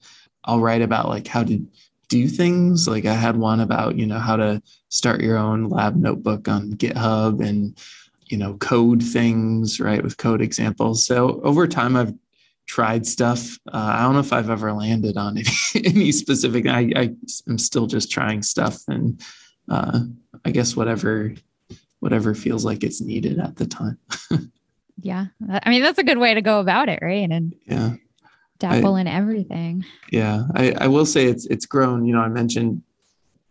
I'll write about like how to do things like i had one about you know how to start your own lab notebook on github and you know code things right with code examples. So over time i've tried stuff. Uh, I don't know if I've ever landed on any, any specific. I, I am still just trying stuff, and uh, I guess whatever whatever feels like it's needed at the time. yeah, I mean that's a good way to go about it, right? And yeah, dabble I, in everything. Yeah, I, I will say it's it's grown. You know, I mentioned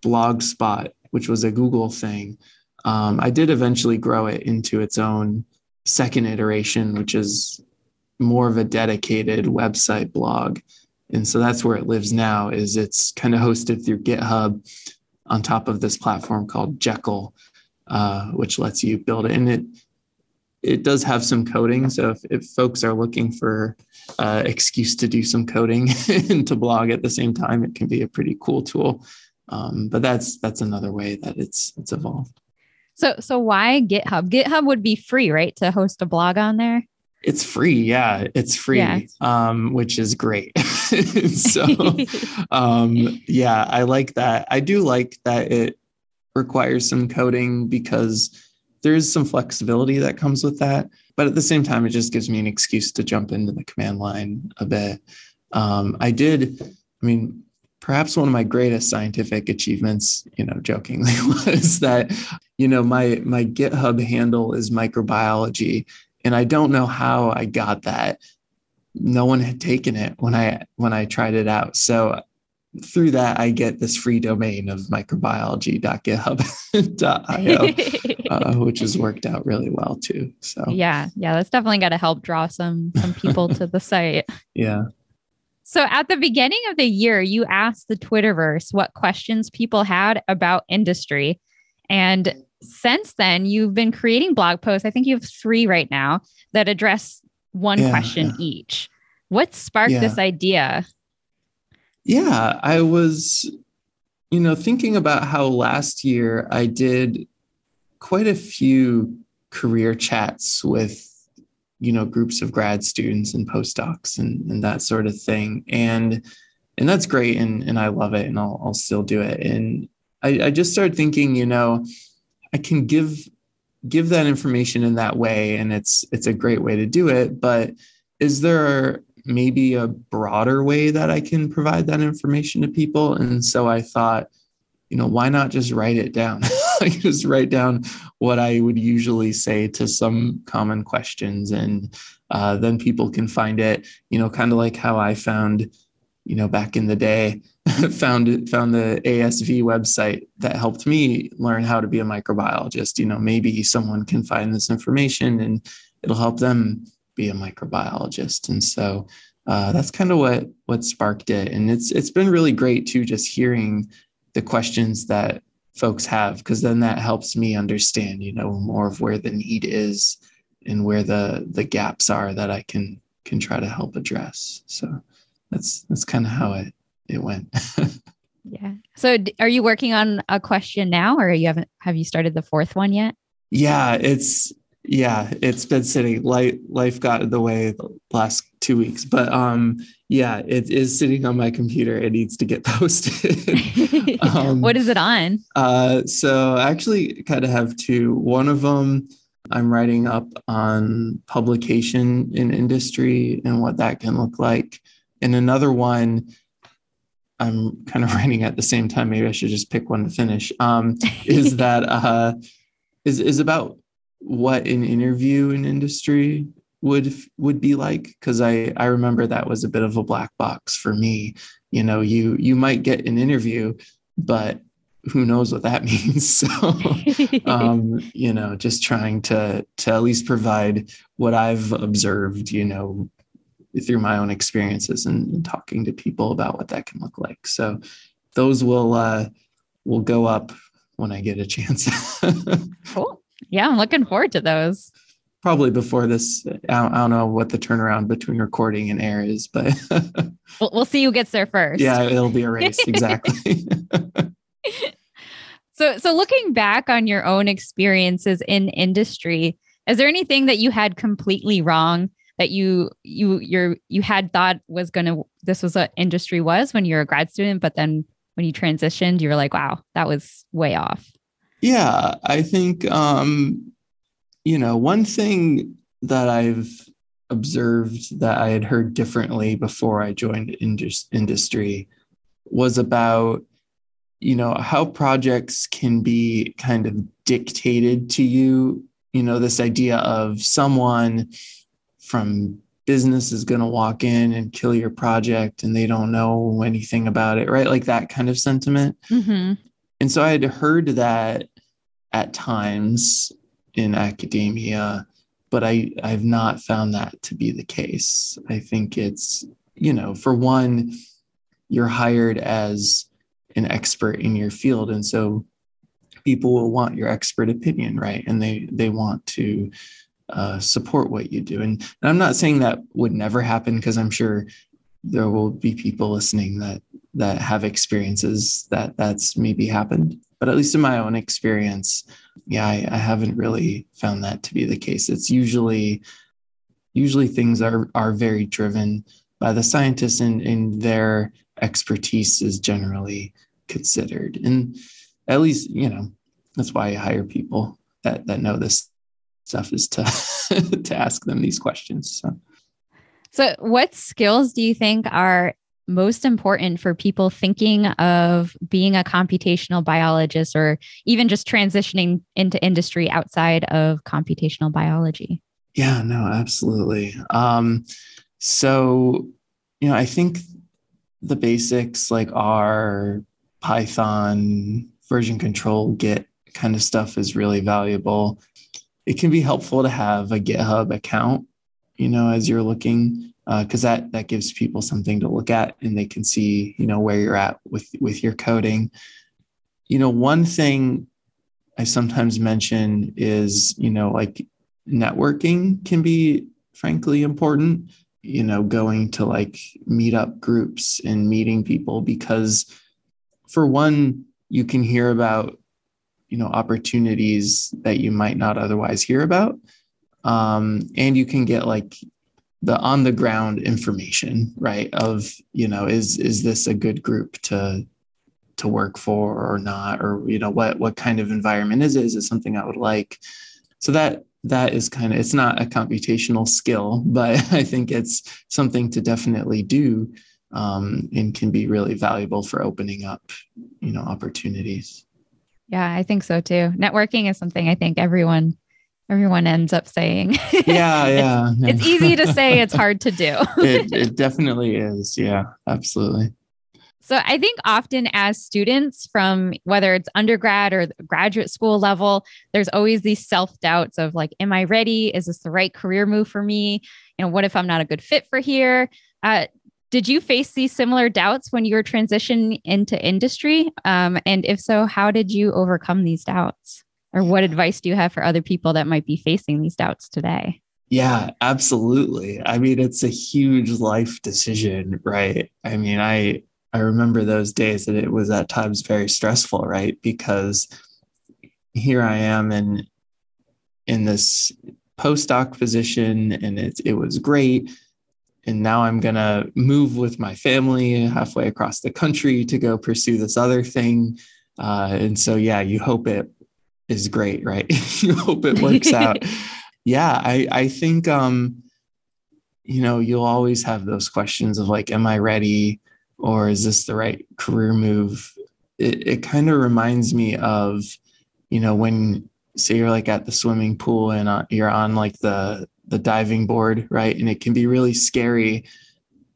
Blogspot, which was a Google thing. Um, I did eventually grow it into its own second iteration, which is more of a dedicated website blog. And so that's where it lives now is it's kind of hosted through github on top of this platform called jekyll uh, which lets you build it. And it it does have some coding. So if, if folks are looking for uh, excuse to do some coding and to blog at the same time it can be a pretty cool tool. Um, but that's that's another way that it's it's evolved. So so why github? Github would be free right to host a blog on there it's free. Yeah, it's free, yeah. Um, which is great. so, um, yeah, I like that. I do like that it requires some coding because there's some flexibility that comes with that. But at the same time, it just gives me an excuse to jump into the command line a bit. Um, I did, I mean, perhaps one of my greatest scientific achievements, you know, jokingly, was that, you know, my my GitHub handle is microbiology and I don't know how I got that. No one had taken it when I when I tried it out. So through that, I get this free domain of microbiology.github.io, uh, which has worked out really well too. So yeah, yeah, that's definitely got to help draw some some people to the site. Yeah. So at the beginning of the year, you asked the Twitterverse what questions people had about industry, and since then, you've been creating blog posts. I think you have three right now that address one yeah, question yeah. each. What sparked yeah. this idea? Yeah, I was, you know, thinking about how last year I did quite a few career chats with, you know, groups of grad students and postdocs and, and that sort of thing. And and that's great and, and I love it and I'll, I'll still do it. And I, I just started thinking, you know, I can give give that information in that way and it's it's a great way to do it but is there maybe a broader way that I can provide that information to people? And so I thought you know why not just write it down? I just write down what I would usually say to some common questions and uh, then people can find it you know kind of like how I found you know back in the day found found the ASV website that helped me learn how to be a microbiologist. You know, maybe someone can find this information and it'll help them be a microbiologist. And so uh, that's kind of what what sparked it. And it's it's been really great too, just hearing the questions that folks have, because then that helps me understand, you know, more of where the need is and where the the gaps are that I can can try to help address. So that's that's kind of how it it went. yeah. So are you working on a question now or you haven't have you started the fourth one yet? Yeah, it's yeah, it's been sitting life life got in the way the last two weeks. But um, yeah, it is sitting on my computer. It needs to get posted. um, what is it on? Uh, so I actually kind of have two. One of them I'm writing up on publication in industry and what that can look like. And another one I'm kind of writing at the same time. Maybe I should just pick one to finish. Um, is that uh, is is about what an interview in industry would would be like because I I remember that was a bit of a black box for me. You know, you you might get an interview, but who knows what that means so um, you know just trying to to at least provide what i've observed you know through my own experiences and, and, talking to people about what that can look like. So those will uh will go up when i get a chance. Cool. Yeah i'm looking forward to those. Probably before this I don't, I don't, know what the turnaround between recording and air is but we'll, we'll see who gets there first. Yeah it'll be a race exactly. So, so looking back on your own experiences in industry, is there anything that you had completely wrong that you you you you had thought was going to this was what industry was when you were a grad student, but then when you transitioned, you were like, wow, that was way off. Yeah, I think um, you know one thing that I've observed that I had heard differently before I joined indus- industry was about you know how projects can be kind of dictated to you you know this idea of someone from business is going to walk in and kill your project and they don't know anything about it right? Like that kind of sentiment. Mm-hmm. and so i had heard that at times in academia but i i've not found that to be the case. I think it's you know for one you're hired as an expert in your field. And so people will want your expert opinion right? And they they want to uh, support what you do. And, and i'm not saying that would never happen because i'm sure there will be people listening that that have experiences that that's maybe happened. But at least in my own experience yeah I, I haven't really found that to be the case. It's usually usually things are are very driven by the scientists and, and their expertise is generally considered. And at least, you know, that's why I hire people that that know this stuff is to to ask them these questions. So. so what skills do you think are most important for people thinking of being a computational biologist or even just transitioning into industry outside of computational biology? Yeah, no, absolutely. Um, so, you know, I think the basics like R, Python, version control, Git kind of stuff is really valuable. It can be helpful to have a GitHub account, you know, as you're looking, because uh, that that gives people something to look at and they can see, you know, where you're at with with your coding. You know, one thing I sometimes mention is, you know, like networking can be frankly important you know going to like meetup groups and meeting people because for one you can hear about you know opportunities that you might not otherwise hear about. Um, and you can get like the on the ground information right of you know is is this a good group to to work for or not? Or you know what what kind of environment is it? Is it something i would like? So that that is kind of it's not a computational skill but i think it's something to definitely do um, and can be really valuable for opening up you know opportunities yeah i think so too networking is something i think everyone everyone ends up saying yeah yeah it's, it's easy to say it's hard to do it, it definitely is yeah absolutely so I think often as students from whether it's undergrad or graduate school level, there's always these self-doubts of like, am I ready? Is this the right career move for me? You know, what if I'm not a good fit for here? Uh, did you face these similar doubts when you were transitioning into industry? Um, and if so, how did you overcome these doubts? Or what advice do you have for other people that might be facing these doubts today? Yeah, absolutely. I mean, it's a huge life decision, right? I mean, I I remember those days and it was at times very stressful, right? Because here I am in in this postdoc position and it, it was great. And now I'm going to move with my family halfway across the country to go pursue this other thing. Uh, and so, yeah, you hope it is great, right? you hope it works out. Yeah, I, I think, um, you know, you'll always have those questions of like, am I ready? Or is this the right career move? It, it kind of reminds me of, you know, when say you're like at the swimming pool and uh, you're on like the the diving board, right? And it can be really scary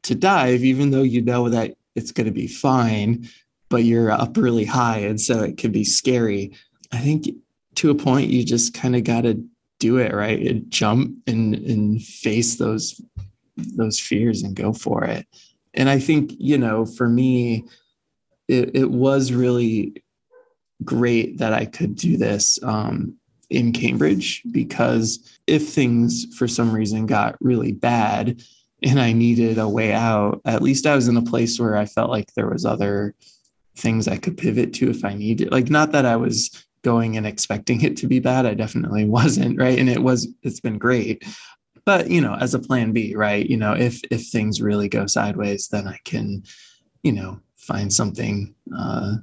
to dive, even though you know that it's going to be fine, but you're up really high. And so it can be scary. I think to a point, you just kind of got to do it, right? And jump and, and face those, those fears and go for it. And I think, you know, for me, it, it was really great that I could do this. Um, in Cambridge because if things for some reason got really bad and I needed a way out, at least I was in a place where I felt like there was other things I could pivot to if I needed. Like not that I was going and expecting it to be bad. I definitely wasn't, right? And it was it's been great. But, you know, as a plan B, right? You know, if if things really go sideways, then I can, you know, find something uh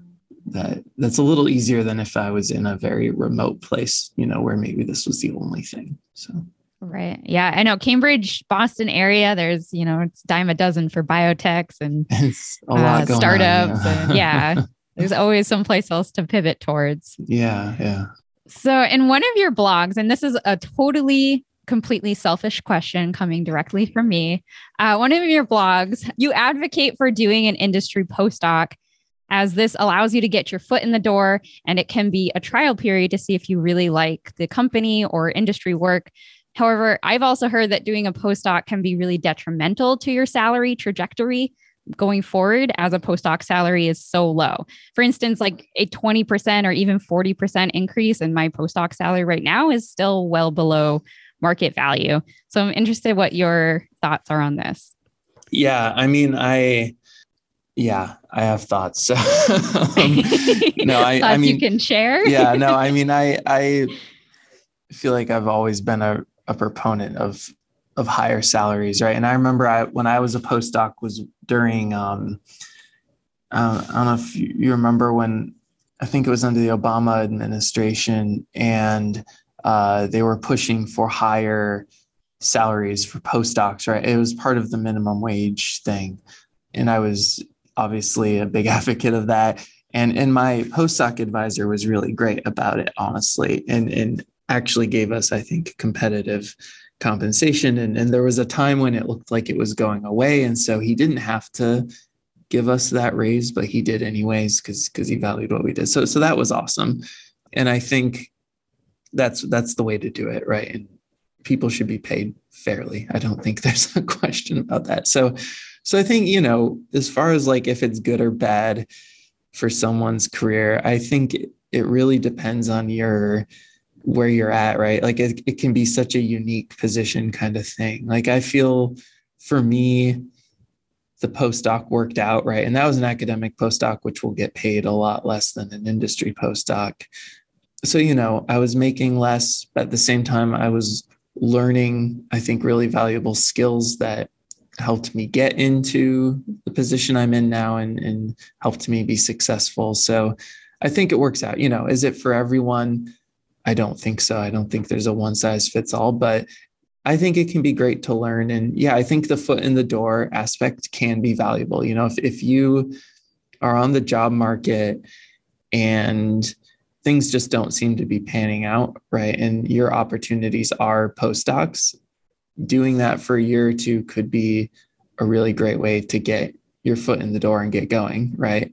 that that's a little easier than if I was in a very remote place, you know, where maybe this was the only thing. So Right. Yeah. I know Cambridge, Boston area, there's, you know, it's dime a dozen for biotechs and uh, startups. On, yeah. and yeah, there's always someplace else to pivot towards. Yeah. Yeah. So, in one of your blogs, and this is a totally completely selfish question coming directly from me. Uh, one of your blogs, you advocate for doing an industry postdoc as this allows you to get your foot in the door and it can be a trial period to see if you really like the company or industry work. However, I've also heard that doing a postdoc can be really detrimental to your salary trajectory going forward as a postdoc salary is so low. For instance, like a 20% or even 40% increase in my postdoc salary right now is still well below market value. So I'm interested what your thoughts are on this. Yeah, I mean, I yeah, I have thoughts. um, no, I, I mean, you can share. yeah, no, I mean, I, I feel like I've always been a, a proponent of, of higher salaries. Right. And I remember I, when I was a postdoc was during, um, uh, I don't know if you, you remember when I think it was under the Obama administration and, uh, they were pushing for higher salaries for postdocs, right? It was part of the minimum wage thing. And I was obviously a big advocate of that. And and my postdoc advisor was really great about it, honestly, and and actually gave us, I think, competitive compensation. And, and there was a time when it looked like it was going away. And so he didn't have to give us that raise, but he did anyways because because he valued what we did. So so that was awesome. And I think that's that's the way to do it, right? And people should be paid fairly. I don't think there's a question about that. So so I think, you know, as far as like if it's good or bad for someone's career, I think it really depends on your where you're at, right? Like it, it can be such a unique position kind of thing. Like I feel for me, the postdoc worked out, right? And that was an academic postdoc, which will get paid a lot less than an industry postdoc. So, you know, I was making less, but at the same time, I was learning, I think, really valuable skills that helped me get into the position I'm in now and, and helped me be successful. So I think it works out. You know, is it for everyone? I don't think so. I don't think there's a one size fits all, but I think it can be great to learn. And yeah, I think the foot in the door aspect can be valuable. You know, if, if you are on the job market and things just don't seem to be panning out, right? And your opportunities are postdocs, doing that for a year or two could be a really great way to get your foot in the door and get going, right?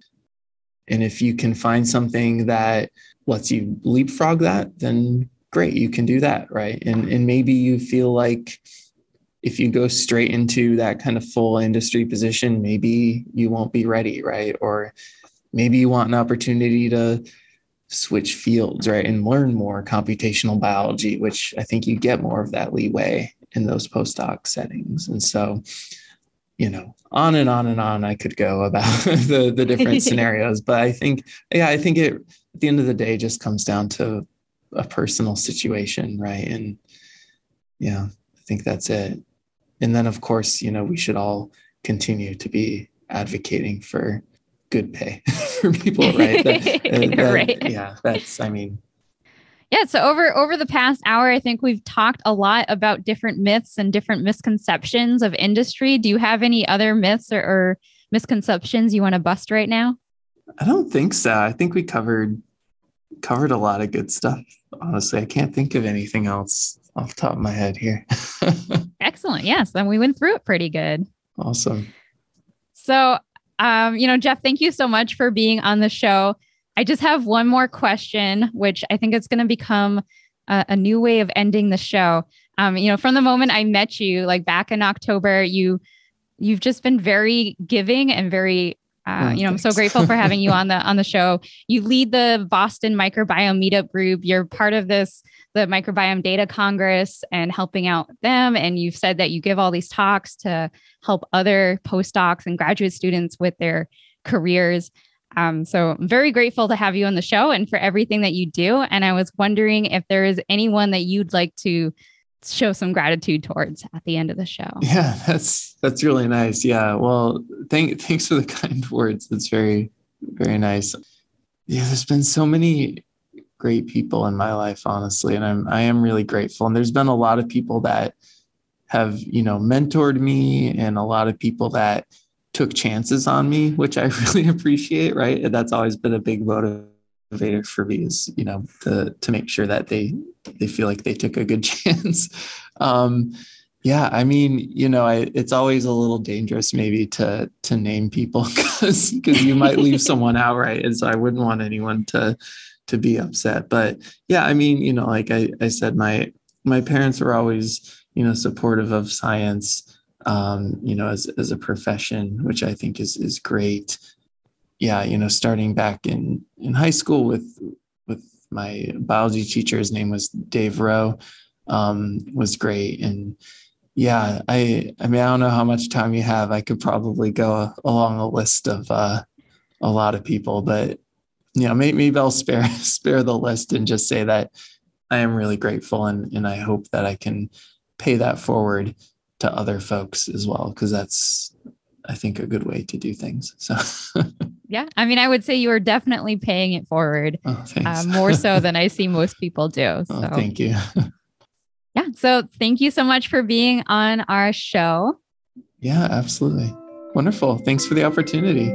And if you can find something that lets you leapfrog that, then great, you can do that, right? And and maybe you feel like if you go straight into that kind of full industry position, maybe you won't be ready, right? Or maybe you want an opportunity to switch fields, right? And learn more computational biology, which I think you get more of that leeway in those postdoc settings. And so, you know, on and on and on I could go about the, the different scenarios. But I think, yeah, I think it at the end of the day just comes down to a personal situation, right? And yeah, I think that's it. and then of course you know we should all continue to be advocating for good pay for people right that, uh, that, right yeah that's i mean yeah so over over the past hour i think we've talked a lot about different myths and different misconceptions of industry. Do you have any other myths or, or misconceptions you want to bust right now? I don't think so. I think we covered covered a lot of good stuff honestly. I can't think of anything else off the top of my head here. Excellent. Yes then we went through it pretty good. Awesome. So um, you know, Jeff, thank you so much for being on the show. I just have one more question, which I think it's going to become a, a, new way of ending the show. Um, you know, from the moment I met you, like back in October, you you've just been very giving and very uh, oh, you know, I'm so grateful for having you on the on the show. You lead the Boston Microbiome Meetup Group. You're part of this the Microbiome Data Congress and helping out them. And you've said that you give all these talks to help other postdocs and graduate students with their careers. Um, so I'm very grateful to have you on the show and for everything that you do. And I was wondering if there is anyone that you'd like to show some gratitude towards at the end of the show. Yeah, that's that's really nice. Yeah. Well, thank thanks for the kind words. It's very, very nice. Yeah, there's been so many great people in my life, honestly. And I'm I am really grateful. And there's been a lot of people that have, you know, mentored me and a lot of people that took chances on me, which I really appreciate, right? And that's always been a big motivator for me is, you know, to to make sure that they they feel like they took a good chance. um yeah, I mean, you know, I, it's always a little dangerous maybe to to name people because because you might leave someone out, right? And so I wouldn't want anyone to to be upset. But yeah, I mean, you know, like I, I said, my my parents were always, you know, supportive of science, um, you know, as as a profession, which I think is is great. Yeah, you know, starting back in in high school with with my biology teacher, his name was Dave Rowe, um, was great. And yeah, I I mean, I don't know how much time you have. I could probably go along a list of uh, a lot of people, but you know, maybe, maybe I'll spare spare the list and just say that I am really grateful and and I hope that I can pay that forward to other folks as well because that's I think a good way to do things. So yeah, I mean, I would say you are definitely paying it forward oh, uh, more so than I see most people do. Oh, so oh, thank you. yeah, so thank you so much for being on our show. Yeah, absolutely. Wonderful. Thanks for the opportunity.